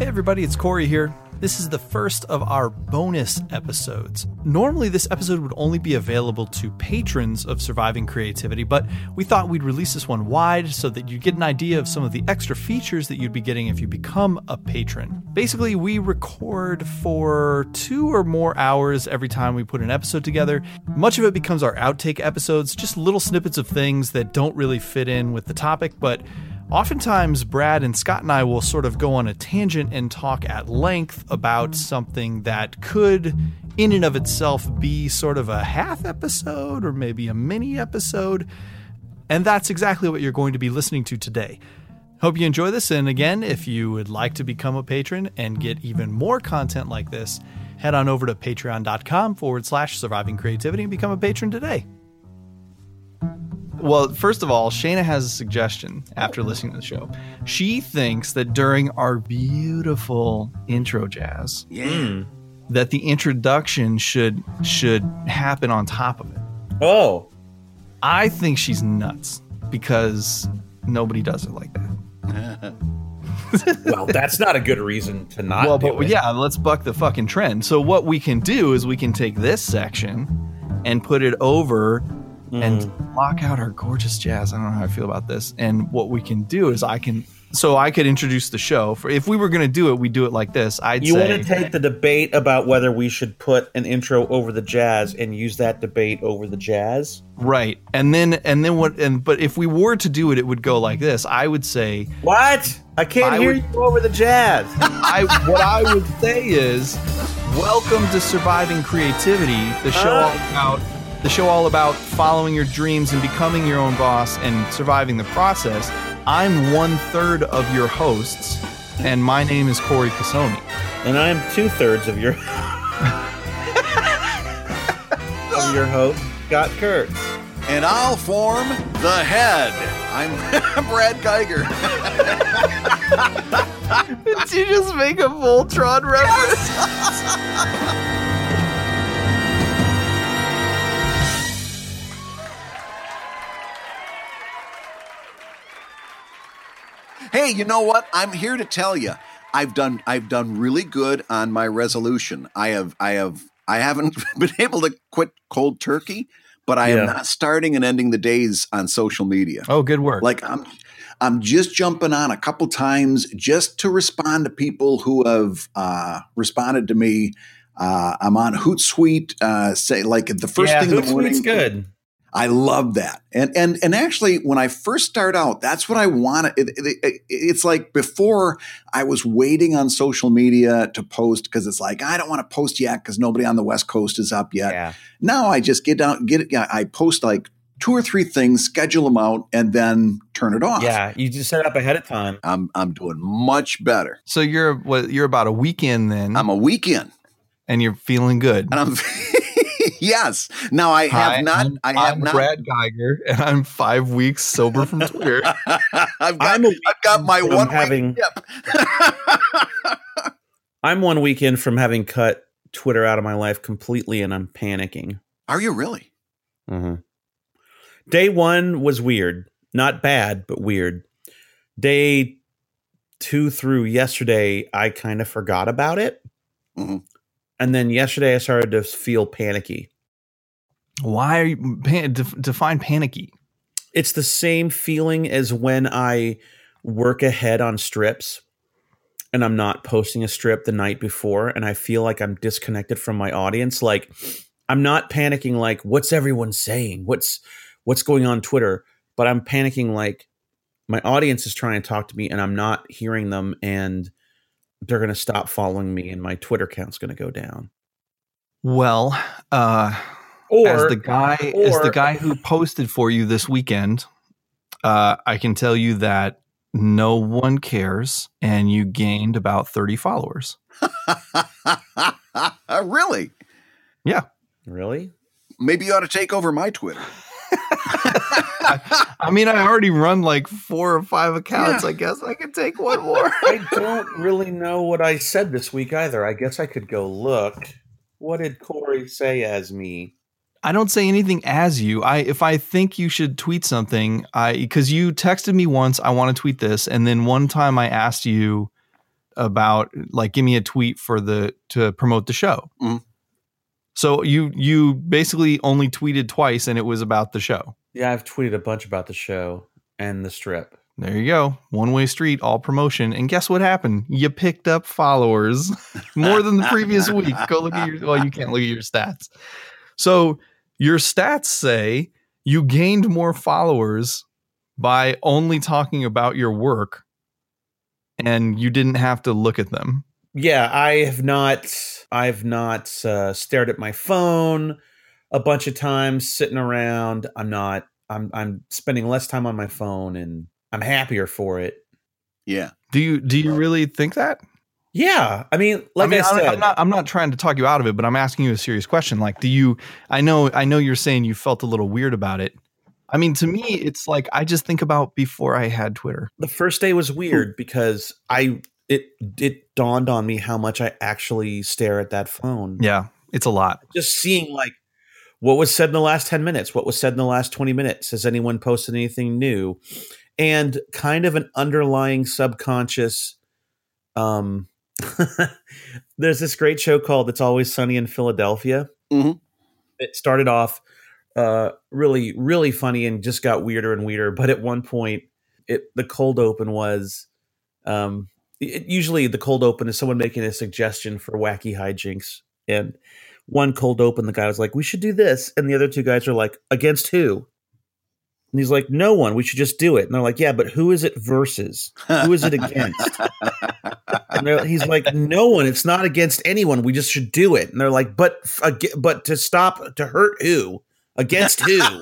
Hey, everybody, it's Corey here. This is the first of our bonus episodes. Normally, this episode would only be available to patrons of Surviving Creativity, but we thought we'd release this one wide so that you'd get an idea of some of the extra features that you'd be getting if you become a patron. Basically, we record for two or more hours every time we put an episode together. Much of it becomes our outtake episodes, just little snippets of things that don't really fit in with the topic, but Oftentimes, Brad and Scott and I will sort of go on a tangent and talk at length about something that could, in and of itself, be sort of a half episode or maybe a mini episode. And that's exactly what you're going to be listening to today. Hope you enjoy this. And again, if you would like to become a patron and get even more content like this, head on over to patreon.com forward slash surviving creativity and become a patron today. Well, first of all, Shayna has a suggestion after listening to the show. She thinks that during our beautiful intro jazz, Yeah. that the introduction should should happen on top of it. Oh. I think she's nuts because nobody does it like that. Well, that's not a good reason to not well, do but it. yeah, let's buck the fucking trend. So what we can do is we can take this section and put it over and Mm. lock out our gorgeous jazz. I don't know how I feel about this. And what we can do is I can so I could introduce the show. For if we were going to do it, we do it like this. I'd You say want to take the debate about whether we should put an intro over the jazz and use that debate over the jazz? right, and then and then what? And but if we were to do it, it would go like this. I would say What? I can't I hear would- you over the jazz. I what I would say is welcome to surviving creativity, the show all about the show all about following your dreams and becoming your own boss and surviving the process. I'm one third of your hosts, and my name is Corey Casomi. and I'm two thirds of your of your host, Scott Kurtz. and I'll form the head. I'm Brad Guigar. Did you just make a Voltron reference? hey, you know what? I'm here to tell you. I've done I've done really good on my resolution. I have I have I haven't been able to quit cold turkey, but I Yeah. am not starting and ending the days on social media. Oh, good work. Like I'm I'm just jumping on a couple times just to respond to people who have uh, responded to me. Uh, I'm on Hootsuite. Uh, say like the first yeah, thing in the morning. Hootsuite's good. I love that. And and and actually, when I first start out, that's what I wanted. It, it, it- it's like before I was waiting on social media to post because it's like I don't want to post yet because nobody on the West Coast is up yet. Yeah. Now I just get down, get it. Yeah, I post like two or three things, schedule them out, and then turn it off. Yeah. You just set it up ahead of time. I'm I'm doing much better. so you're what? You're about a weekend then, I'm a weekend, and you're feeling good. and I'm yes. Now I have Hi, not. I'm- I have I'm not. Brad Guigar, and I'm five weeks sober from Twitter. I've got. I'm a I've got my from one having- Yep. I'm one weekend from having cut Twitter out of my life completely, and I'm panicking. Are you really? hmm Day one was weird. Not bad, but weird. Day two through yesterday, I kind of forgot about it. Mhm. And then yesterday, I started to feel panicky. Why are you pan- def- define panicky? It's the same feeling as when I work ahead on strips and I'm not posting a strip the night before and I feel like I'm disconnected from my audience. Like I'm not panicking like what's everyone saying? What's what's going on Twitter? But I'm panicking like my audience is trying to talk to me and I'm not hearing them and they're going to stop following me and my Twitter account's going to go down. Well, uh, Or as the guy as the guy who posted for you this weekend, uh, I can tell you that no one cares, and you gained about thirty followers. really? Yeah. Really? Maybe you ought to take over my Twitter. I mean, I already run like four or five accounts. Yeah. I guess I could take one more. I don't really know what I said this week either. I guess I could go look. What did Corey say as me? I don't say anything as you. I if I think you should tweet something, I because you texted me once, I want to tweet this, and then one time I asked you about like give me a tweet for the to promote the show. Mhm. So you you basically only tweeted twice and it was about the show. Yeah, I've tweeted a bunch about the show and the strip. There you go. One way street, all promotion. And guess what happened? You picked up followers more than the previous week. Go look at your well, you can't look at your stats. So your stats say you gained more followers by only talking about your work and you didn't have to look at them. Yeah, I have not. I've not uh, stared at my phone a bunch of times sitting around. I'm not. I'm. I'm spending less time on my phone, and I'm happier for it. Yeah. Do you do you really think that? Yeah, I mean, like I, mean, said, I'm not I'm not trying to talk you out of it, but I'm asking you a serious question. Like, do you I know I know you're saying you felt a little weird about it. I mean, to me, it's like I just think about before I had Twitter. the first day was weird because I it it dawned on me how much I actually stare at that phone. Yeah, it's a lot. Just seeing like what was said in the last 10 minutes, what was said in the last 20 minutes, has anyone posted anything new? And kind of an underlying subconscious um there's this great show called It's Always Sunny in Philadelphia. Mhm. It started off uh really really funny and just got weirder and weirder, but at one point it the cold open was um it, usually the cold open is someone making a suggestion for wacky hijinks. And one cold open the guy was like we should do this. And the other two guys are like against who? And he's like no one. We should just do it. And they're like yeah but who is it versus? Who is it against? And he's like no one. It's not against anyone. We just should do it. And they're like but but to stop to hurt who? Against who?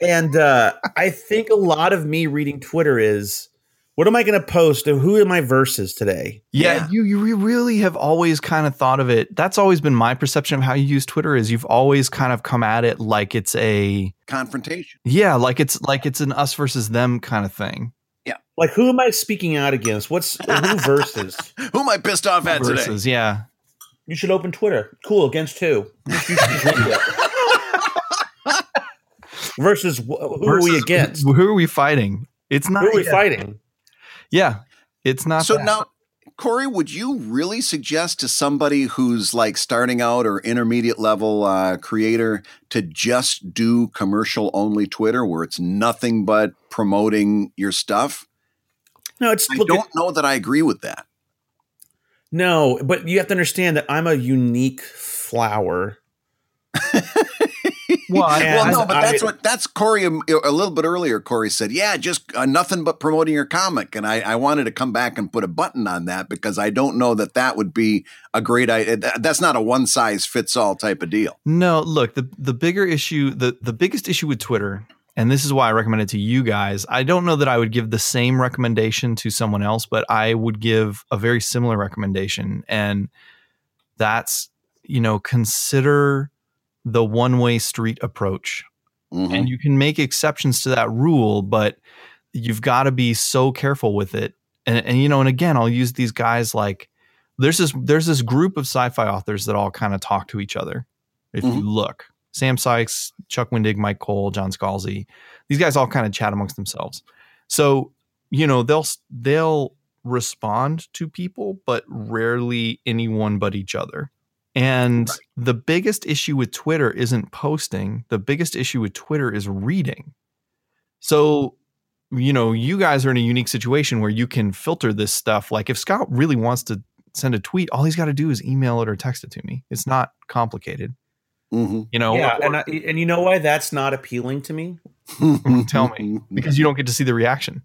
And uh, I think a lot of me reading Twitter is, what am I going to post? Who am I versus today? Yeah, Yeah. you you really have always kind of thought of it. That's always been my perception of how you use Twitter. Is you've always kind of come at it like it's a Confrontation. yeah, like it's like it's an us versus them kind of thing. Yeah. Like, who am I speaking out against? What's who versus? Who am I pissed off at today? Yeah, You should open Twitter. Cool. Against who? You should just read it. versus wh- who are we against? Who are we fighting? It's not. Who are we yeah. fighting? Yeah, it's not. So that. now, Corey, would you really suggest to somebody who's like starting out or intermediate level uh, creator to just do commercial only Twitter where it's nothing but promoting your stuff? No, it's I look. don't know that I agree with that. no, but you have to understand that I'm a unique flower. well, well, no, but I- that's what that's Corey um, a little bit earlier. Corey said, "Yeah, just uh, nothing but promoting your comic," and I, I wanted to come back and put a button on that because I don't know that that would be a great idea. That's not a one size fits all type of deal. No, look, the the bigger issue, the the biggest issue with Twitter, and this is why I recommend it to you guys. I don't know that I would give the same recommendation to someone else, but I would give a very similar recommendation and that's, you know, consider the one-way street approach. Mhm. And you can make exceptions to that rule, but you've got to be so careful with it. And, and you know, and again, I'll use these guys like there's this there's this group of sci-fi authors that all kind of talk to each other. If you look, Sam Sykes, Chuck Wendig, Myke Cole, John Scalzi, these guys all kind of chat amongst themselves. So you know they'll they'll respond to people, but rarely anyone but each other. And Right. the biggest issue with Twitter isn't posting. The biggest issue with Twitter is reading. So, you know, you guys are in a unique situation where you can filter this stuff. Like if Scott really wants to send a tweet, all he's got to do is email it or text it to me. It's not complicated. Mhm. You know, yeah, or- and I, and you know why that's not appealing to me? Tell me. because you don't get to see the reaction.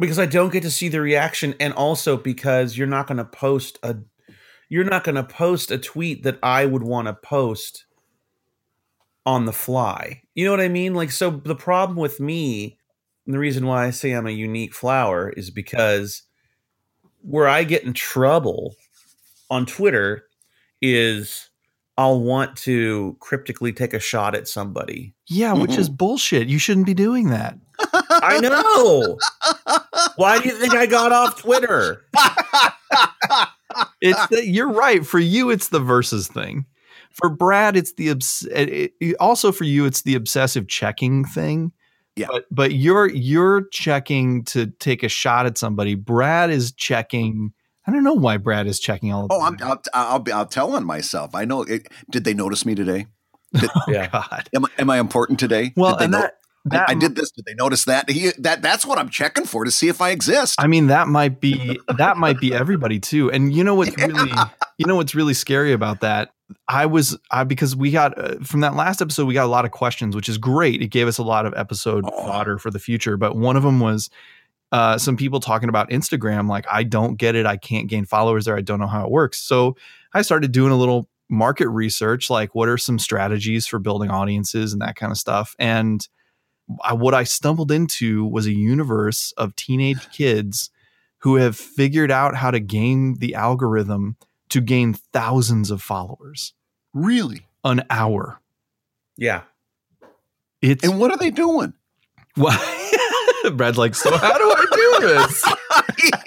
because I don't get to see the reaction, and also because you're not going to post a you're not going to post a tweet that I would want to post on the fly. You know what I mean? Like, so the problem with me, and the reason why I say I'm a unique flower is because where I get in trouble on Twitter is I'll want to cryptically take a shot at somebody. Yeah, which is bullshit. You shouldn't be doing that. I know. Why do you think I got off Twitter? It's the, you're right. For you, it's the versus thing. For Brad, it's the obs- it, it- also for you, it's the obsessive checking thing. Yeah. But but you're you're checking to take a shot at somebody. Brad is checking. I don't know why Brad is checking all of Oh, I'm, I'll, I'll, be, I'll tell on myself. I know. It, did they notice me today? Oh, yeah. God. Am, I- am I important today? Well, Did they and know- that, that I, I did this. Did they notice that? He, that that's what I'm checking for to see if I exist. I mean, that might be that might be everybody too. And you know what's really you know what's really scary about that? I was I because we got uh, from that last episode we got a lot of questions, which is great. It gave us a lot of episode Oh. fodder for the future. But one of them was uh, some people talking about Instagram, like I don't get it, I can't gain followers there, I don't know how it works. So I started doing a little market research, like what are some strategies for building audiences and that kind of stuff. And I, what I stumbled into was a universe of teenage kids who have figured out how to game the algorithm to gain thousands of followers really? an hour. Yeah. It's And what are they doing? Why? Brad's like, so how do I do this?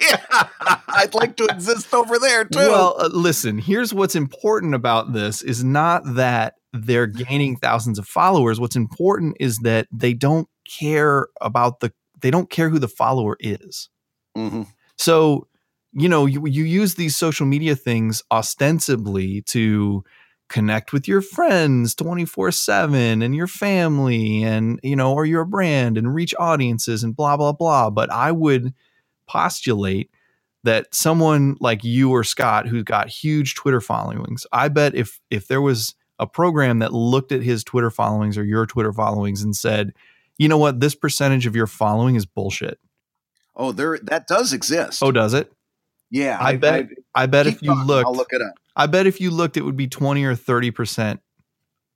yeah, I'd like to exist over there too. Well, uh, listen, here's what's important about this is not that they're gaining thousands of followers. What's important is that they don't care about the they don't care who the follower is. Mhm. So, you know, you, you use these social media things ostensibly to connect with your friends 24/7 and your family and you know or your brand and reach audiences and blah blah blah, but I would postulate that someone like you or Scott who's got huge Twitter followings, I bet if if there was a program that looked at his Twitter followings or your Twitter followings and said, "You know what? This percentage of your following is bullshit." oh, there that does exist. Oh, does it? yeah, I bet I bet if you talking, looked, I'll look it up. I bet if you looked, it would be twenty or thirty percent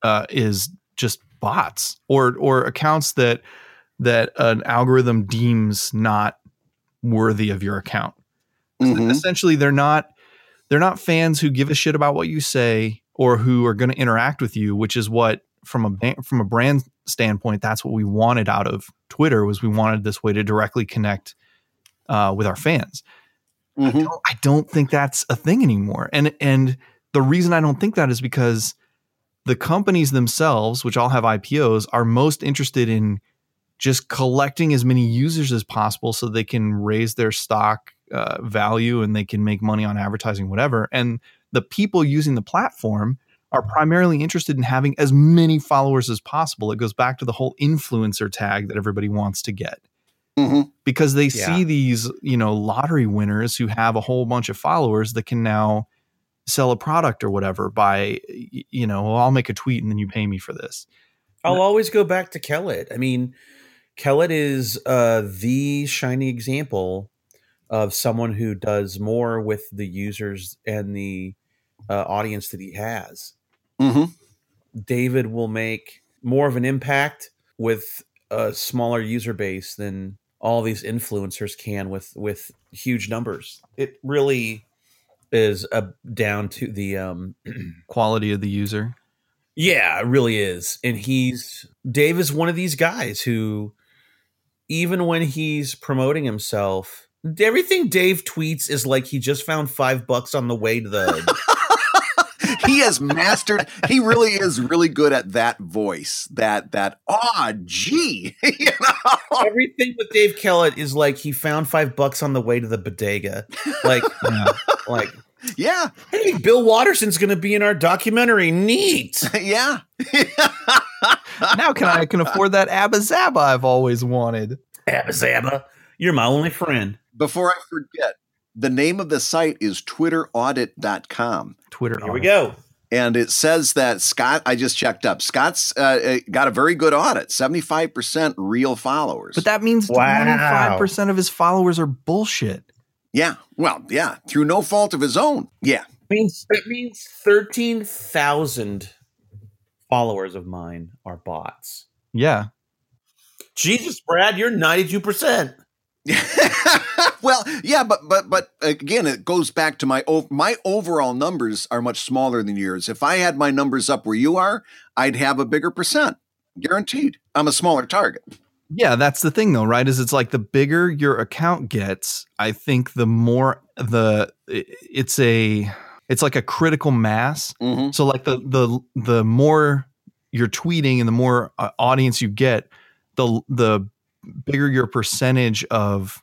uh, is just bots or or accounts that that an algorithm deems not worthy of your account. Mhm. Essentially, they're not they're not fans who give a shit about what you say or who are going to interact with you, which is what from a from a brand standpoint, that's what we wanted out of Twitter was we wanted this way to directly connect uh, with our fans. Mhm. don't- I don't think that's a thing anymore. And and the reason I don't think that is because the companies themselves, which all have IPOs, are most interested in just collecting as many users as possible so they can raise their stock uh, value and they can make money on advertising, whatever. And the people using the platform are primarily interested in having as many followers as possible. It goes back to the whole influencer tag that everybody wants to get Mhm. because they Yeah. see these, you know, lottery winners who have a whole bunch of followers that can now sell a product or whatever by, you know, well, I'll make a tweet and then you pay me for this. I'll always go back to Kellett. I mean, Kellett is uh, the shining example of someone who does more with the users and the uh, audience that he has. Mhm. David will make more of an impact with a smaller user base than all these influencers can with with huge numbers. It really is a, down to the um, Quality of the user. Yeah, it really is. And he's Dave is one of these guys who even when he's promoting himself, everything Dave tweets is like he just found 5 bucks on the way to the he has mastered. He really is really good at that voice. That that ah gee, you know. Everything with Dave Kellett is like he found 5 bucks on the way to the bodega. Like Yeah. like Yeah, hey, Bill Watterson's going to be in our documentary. Neat. yeah. now can I can afford that Abba Zaba I've always wanted. Abba Zaba, you're my only friend. Before I forget, the name of the site is twitteraudit.com. Twitter. Here we go. And it says that Scott, I just checked up, Scott's uh, uh, got a very good audit 75% real followers. But that means Wow. 25% of his followers are bullshit. yeah, well, yeah, through no fault of his own. Yeah. means that means thirteen thousand followers of mine are bots. Yeah. Jesus, Brad, you're ninety two percent. well, yeah, but but but again, it goes back to my o- my overall numbers are much smaller than yours. If I had my numbers up where you are, I'd have a bigger percent, guaranteed. I'm a smaller target. Yeah, that's the thing though, right? Is it's like the bigger your account gets, I think the more the it's a it's like a critical mass. Mm-hmm. So like the the the more you're tweeting and the more uh, audience you get, the the bigger your percentage of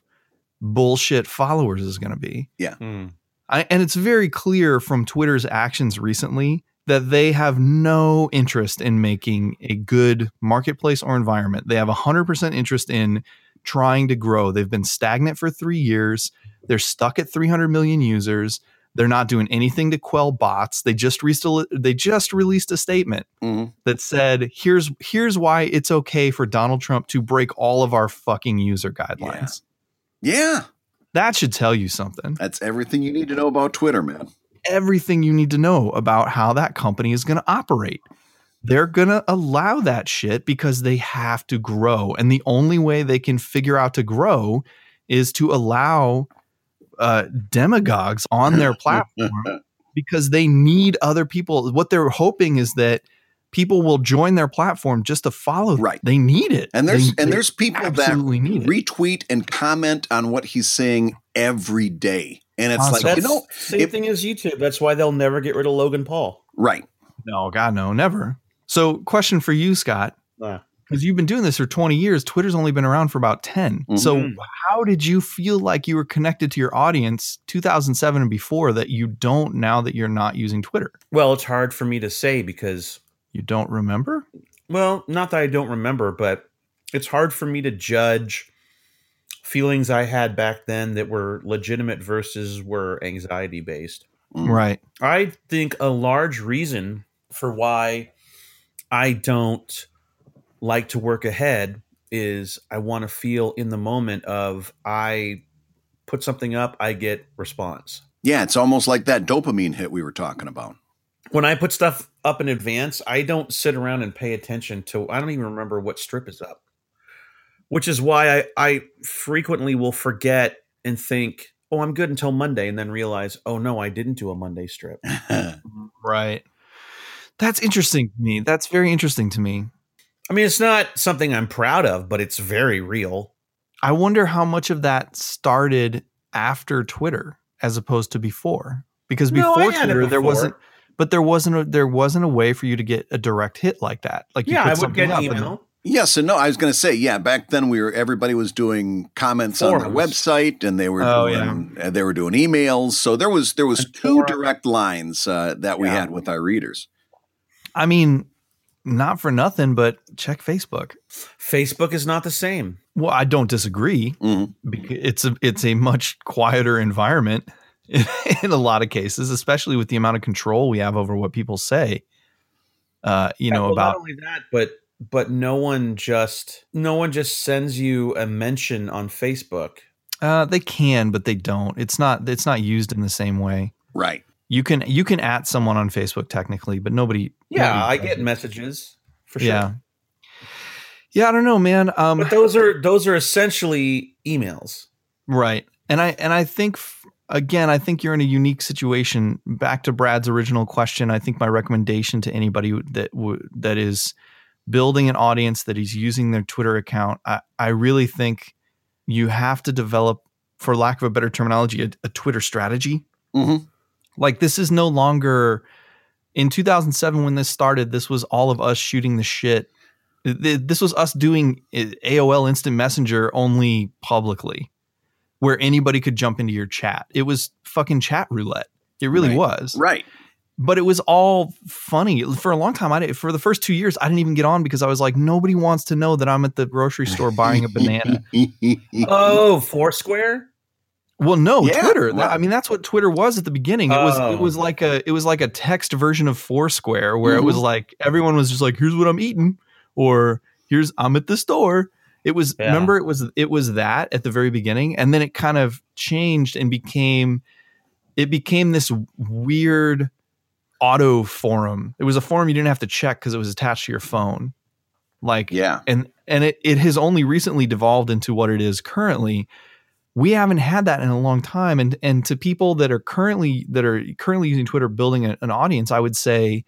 bullshit followers is going to be. Hmm. I, and it's very clear from Twitter's actions recently that they have no interest in making a good marketplace or environment. They have 100% interest in trying to grow. They've been stagnant for three years. They're stuck at 300 million users. They're not doing anything to quell bots. They just re- they just released a statement Mhm. that said, "Here's here's why it's okay for Donald Trump to break all of our fucking user guidelines." Yeah, That should tell you something. that's everything you need to know about Twitter, man. everything you need to know about how that company is going to operate. They're going to allow that shit because they have to grow. And the only way they can figure out to grow is to allow uh, demagogues on their platform because they need other people. What they're hoping is that people will join their platform just to follow. them. Right. They need it. And there's They- and there's people that absolutely need it. retweet and comment on what he's saying every day. And it's Awesome. like, That's you know, same if- thing as YouTube. That's why they'll never get rid of Logan Paul. right. No, God, no, never. So, question for you, Scott. Ah. Because you've been doing this for 20 years twitter's only been around for about 10 so Mhm. how did you feel like you were connected to your audience 2007 and before that you don't now that you're not using twitter Well, it's hard for me to say because, you don't remember well, not that I don't remember, but it's hard for me to judge feelings I had back then that were legitimate versus were anxiety based. Mm. right I think a large reason for why I don't like to work ahead is I want to feel in the moment of I put something up, I get response. Yeah, it's almost like that dopamine hit we were talking about. When I put stuff up in advance, I don't sit around and pay attention to I don't even remember what strip is up. Which is why I, I frequently will forget and think, oh, I'm good until Monday, and then realize, oh no, I didn't do a Monday strip. right that's interesting to me that's very interesting to me I mean, it's not something I'm proud of, but it's very real. i wonder how much of that started after twitter as opposed to before because No, I before twitter there wasn't but there wasn't a, there wasn't a way for you to get a direct hit like that like you yeah, put I would get up and- email. yes and no. I was going to say, yeah. Back then, we were everybody was doing comments on the website, and they were Oh, doing uh, they were doing emails. So there was there was And two forum. direct lines uh, that we Yeah. had with our readers. I mean, not for nothing, but check Facebook. Facebook is not the same. Well, I don't disagree. Mhm. Because it's a it's a much quieter environment in, in a lot of cases, especially with the amount of control we have over what people say. Uh, you know Well, about not only that, but but no one just no one just sends you a mention on Facebook. uh, they can, but they don't. It's not it's not used in the same way. Right. You can you can at someone on Facebook technically, but nobody. Yeah, nobody I get it. messages for sure. Yeah. Yeah, I don't know, man. Um, But those are those are essentially emails. Right. And I and I think again, I think you're in a unique situation. Back to Brad's original question, I think my recommendation to anybody that w- that is building an audience that is using their Twitter account, I, I really think you have to develop, for lack of a better terminology, a, a Twitter strategy. Mhm. Like this is no longer in 2007 when this started. This was all of us shooting the shit. This was us doing uh, AOL Instant Messenger only publicly where anybody could jump into your chat. It was fucking chat roulette. It really Right. was. Right. But it was all funny. For a long time, I did, for the first two years, I didn't even get on because I was like, nobody wants to know that I'm at the grocery store buying a banana. Oh, Foursquare? Well, no, Yeah, Twitter. well- I mean, that's what Twitter was at the beginning. It was Oh. it was like a it was like a text version of Foursquare where it was Mhm. like everyone was just like, here's what I'm eating, or here's I'm at the store. It was Yeah. remember it was it was that at the very beginning, and then it kind of changed and became it became this weird auto forum. It was a forum you didn't have to check because it was attached to your phone. Like yeah. and and it, it has only recently devolved into what it is currently we haven't had that in a long time. And and to people that are currently that are currently using twitter building a- an audience i would say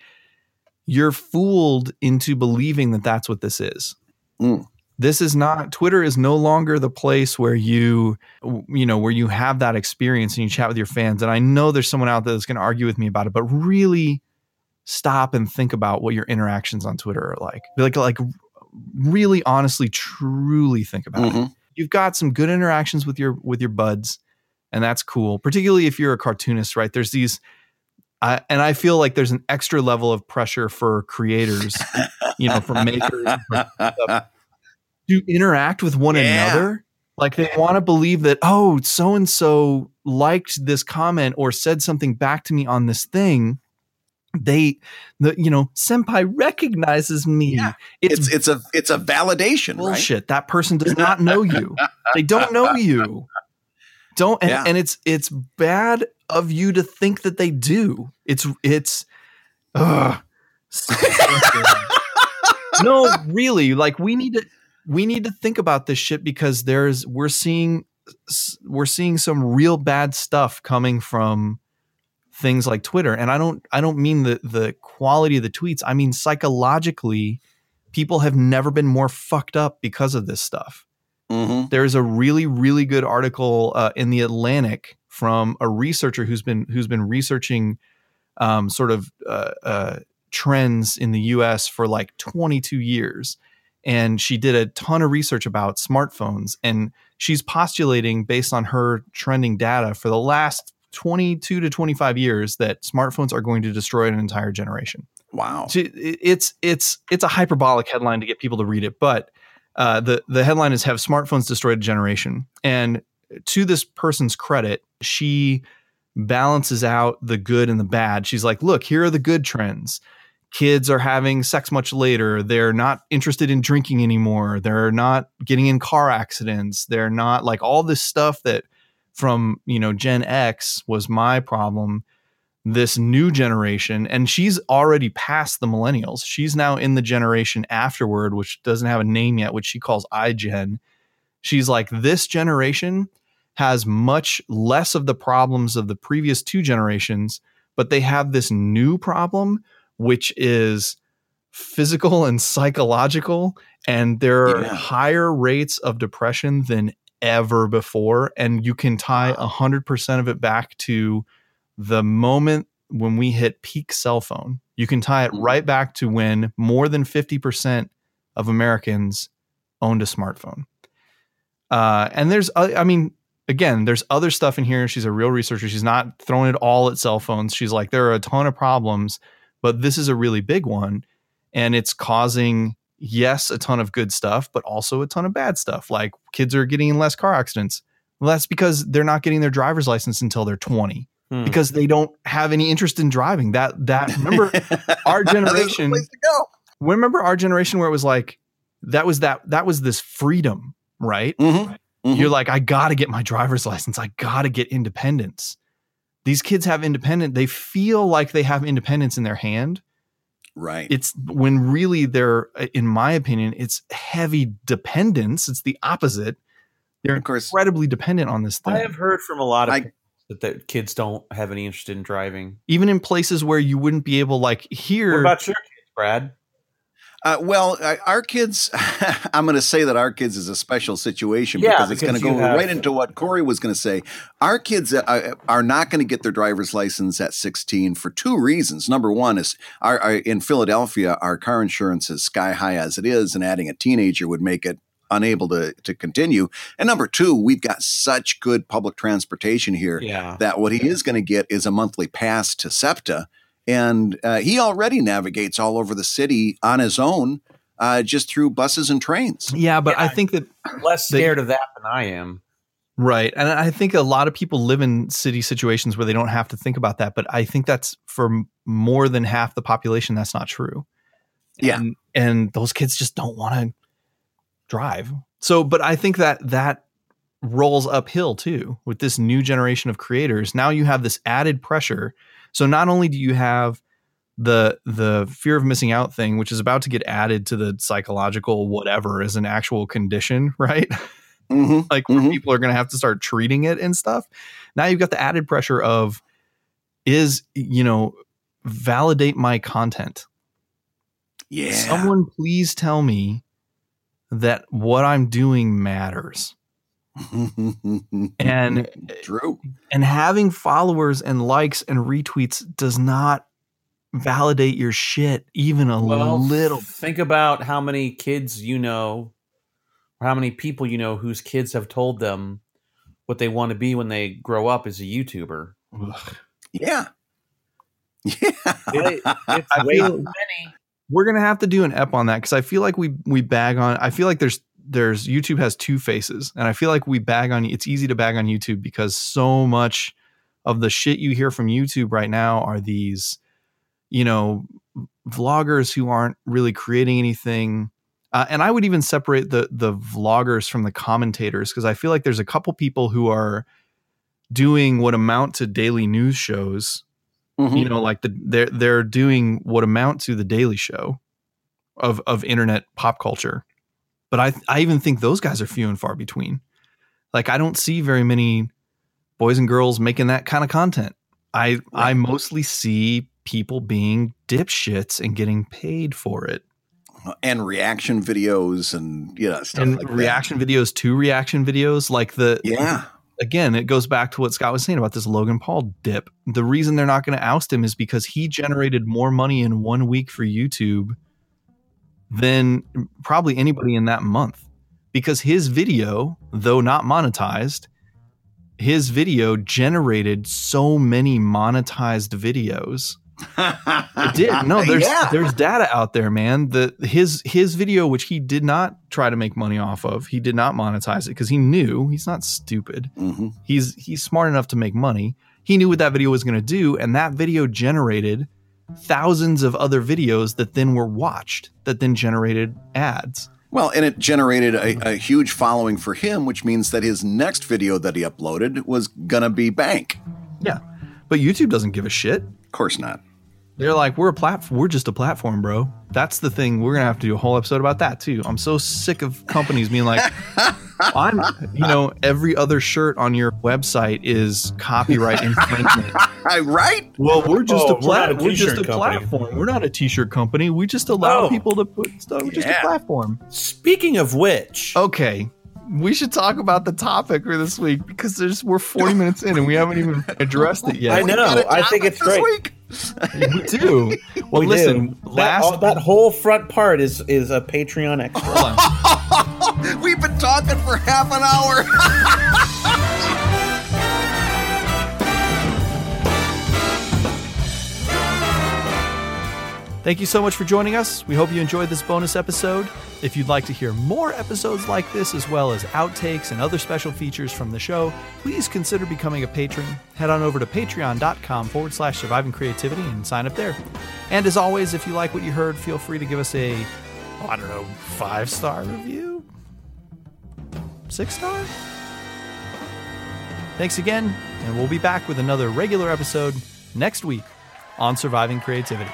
you're fooled into believing that that's what this is. Mm. this is not twitter is no longer the place where you you know where you have that experience and you chat with your fans. And i know there's someone out there that's going to argue with me about it but really stop and think about what your interactions on twitter are like. Like like really honestly truly think about it. Mhm. You've got some good interactions with your with your buds and that's cool particularly if you're a cartoonist right? There's these I and i feel like there's an extra level of pressure for creators you know for makers to interact with one Yeah. another. Like they want to believe that oh so and so liked this comment or said something back to me on this thing they the you know senpai recognizes me Yeah. it's, it's it's a it's a validation, right? bullshit that person does not know you they don't know you don't and, Yeah. and it's it's bad of you to think that they do it's it's frustrating. no really like we need to we need to think about this shit because there's we're seeing we're seeing some real bad stuff coming from things like Twitter and I don't I don't mean the the quality of the tweets I mean psychologically people have never been more fucked up because of this stuff Mhm. there's a really really good article uh, in the Atlantic from a researcher who's been who's been researching um, sort of uh, uh, trends in the U.S. for like 22 years, and she did a ton of research about smartphones, and she's postulating based on her trending data for the last 22 to 25 years that smartphones are going to destroy an entire generation. Wow. So it's it's it's a hyperbolic headline to get people to read it, but uh, the the headline is "Have Smartphones Destroyed a Generation?" And to this person's credit, she balances out the good and the bad. She's like, "Look, here are the good trends. Kids are having sex much later. They're not interested in drinking anymore. They're not getting in car accidents. They're not like all this stuff that from you know Gen X was my problem." this new generation and she's already past the millennials she's now in the generation afterward which doesn't have a name yet which she calls igen she's like this generation has much less of the problems of the previous two generations but they have this new problem which is physical and psychological and there are Yeah. higher rates of depression than ever before and you can tie 100% of it back to the moment when we hit peak cell phone. You can tie it Mhm. right back to when more than 50% of Americans owned a smartphone. Uh, and there's, I mean, again, there's other stuff in here. She's a real researcher. She's not throwing it all at cell phones. She's like, there are a ton of problems, but this is a really big one. And it's causing, yes, a ton of good stuff, but also a ton of bad stuff. Like kids are getting in less car accidents. Well, that's because they're not getting their driver's license until they're 20 Hmm. because they don't have any interest in driving. That that remember our generation place to go. remember our generation where it was like that was that that was this freedom, right? Mhm. Mhm. You're like, I gotta get my driver's license. I gotta get independence. These kids have independent, they feel like they have independence in their hand. Right. It's when really they're, uh, in my opinion, it's heavy dependence. It's the opposite. They're of course. incredibly dependent on this thing. I have heard from a lot of I- parents that the kids don't have any interest in driving. Even in places where you wouldn't be able, like here. What about your kids, Brad? Uh, well, uh, our kids, I'm going to say that our kids is a special situation Yeah, because it's going to go have- right into what Corey was going to say. Our kids uh, are not going to get their driver's license at 16 for two reasons. Number one is our, our, in Philadelphia, our car insurance is sky high as it is, and adding a teenager would make it unable to, to continue. And number two, we've got such good public transportation here Yeah. that what he is going to get is a monthly pass to SEPTA. And uh, he already navigates all over the city on his own uh, just through buses and trains. yeah, but I think that Less They- scared of that than I am. Right. And I think a lot of people live in city situations where they don't have to think about that. But I think that's for more than half the population, that's not true. Yeah. And, and those kids just don't want to drive. So, but I think that that rolls uphill too with this new generation of creators. Now you have this added pressure. So not only do you have the the fear of missing out thing, which is about to get added to the psychological whatever as an actual condition, right? hmm like where Mhm. people are going to have to start treating it and stuff. Now you've got the added pressure of is you know validate my content. Yeah. Someone please tell me that what I'm doing matters. And True. and having followers and likes and retweets does not validate your shit even a Well, little. Think about how many kids you know, or how many people you know whose kids have told them what they want to be when they grow up as a YouTuber. Yeah. Yeah. It- it's way too many. We're gonna have to do an ep on that because I feel like we we bag on. I feel like there's there's YouTube has two faces, and I feel like we bag on. It's easy to bag on YouTube because so much of the shit you hear from YouTube right now are these, you know, vloggers who aren't really creating anything. Uh, and I would even separate the the vloggers from the commentators because I feel like there's a couple people who are doing what amount to daily news shows Mhm. you know like the they're they're doing what amount to the daily show of of internet pop culture but i i even think those guys are few and far between like i don't see very many boys and girls making that kind of content i i mostly see people being dipshits and getting paid for it and reaction videos and you know stuff and like that. reaction videos to reaction videos like the Yeah. again, it goes back to what Scott was saying about this Logan Paul dip. The reason they're not going to oust him is because he generated more money in one week for YouTube than probably anybody in that month. Because his video, though not monetized, his video generated so many monetized videos. It did. No, there's yeah. there's data out there, man. The his his video, which he did not try to make money off of, he did not monetize it because he knew he's not stupid. Mhm. He's he's smart enough to make money. He knew what that video was going to do, and that video generated thousands of other videos that then were watched, that then generated ads. Well, and it generated a, a huge following for him, which means that his next video that he uploaded was gonna be bank. Yeah, but YouTube doesn't give a shit. Of course not. They're like, we're a platform. We're just a platform, bro. That's the thing. We're gonna have to do a whole episode about that too. I'm so sick of companies being like, I'm, you know, every other shirt on your website is copyright infringement. right? Well, we're just Oh, a we're plat. We're, just a t-shirt company. platform. We're not a t-shirt company. We just allow Oh. people to put stuff. We're just a platform. Speaking of which, Okay, we should talk about the topic for this week because there's we're 40 minutes in and we haven't even addressed it yet. I know. I think it's this great. week. We do. Well, we listen. do. That, Last all- that whole front part is is a Patreon extra. We've been talking for half an hour. Thank you so much for joining us. We hope you enjoyed this bonus episode. If you'd like to hear more episodes like this, as well as outtakes and other special features from the show, please consider becoming a patron. Head on over to patreon.com forward slash surviving creativity and sign up there. And as always, if you like what you heard, feel free to give us a, I don't know, five star review? Six star? Thanks again, and we'll be back with another regular episode next week on surviving creativity.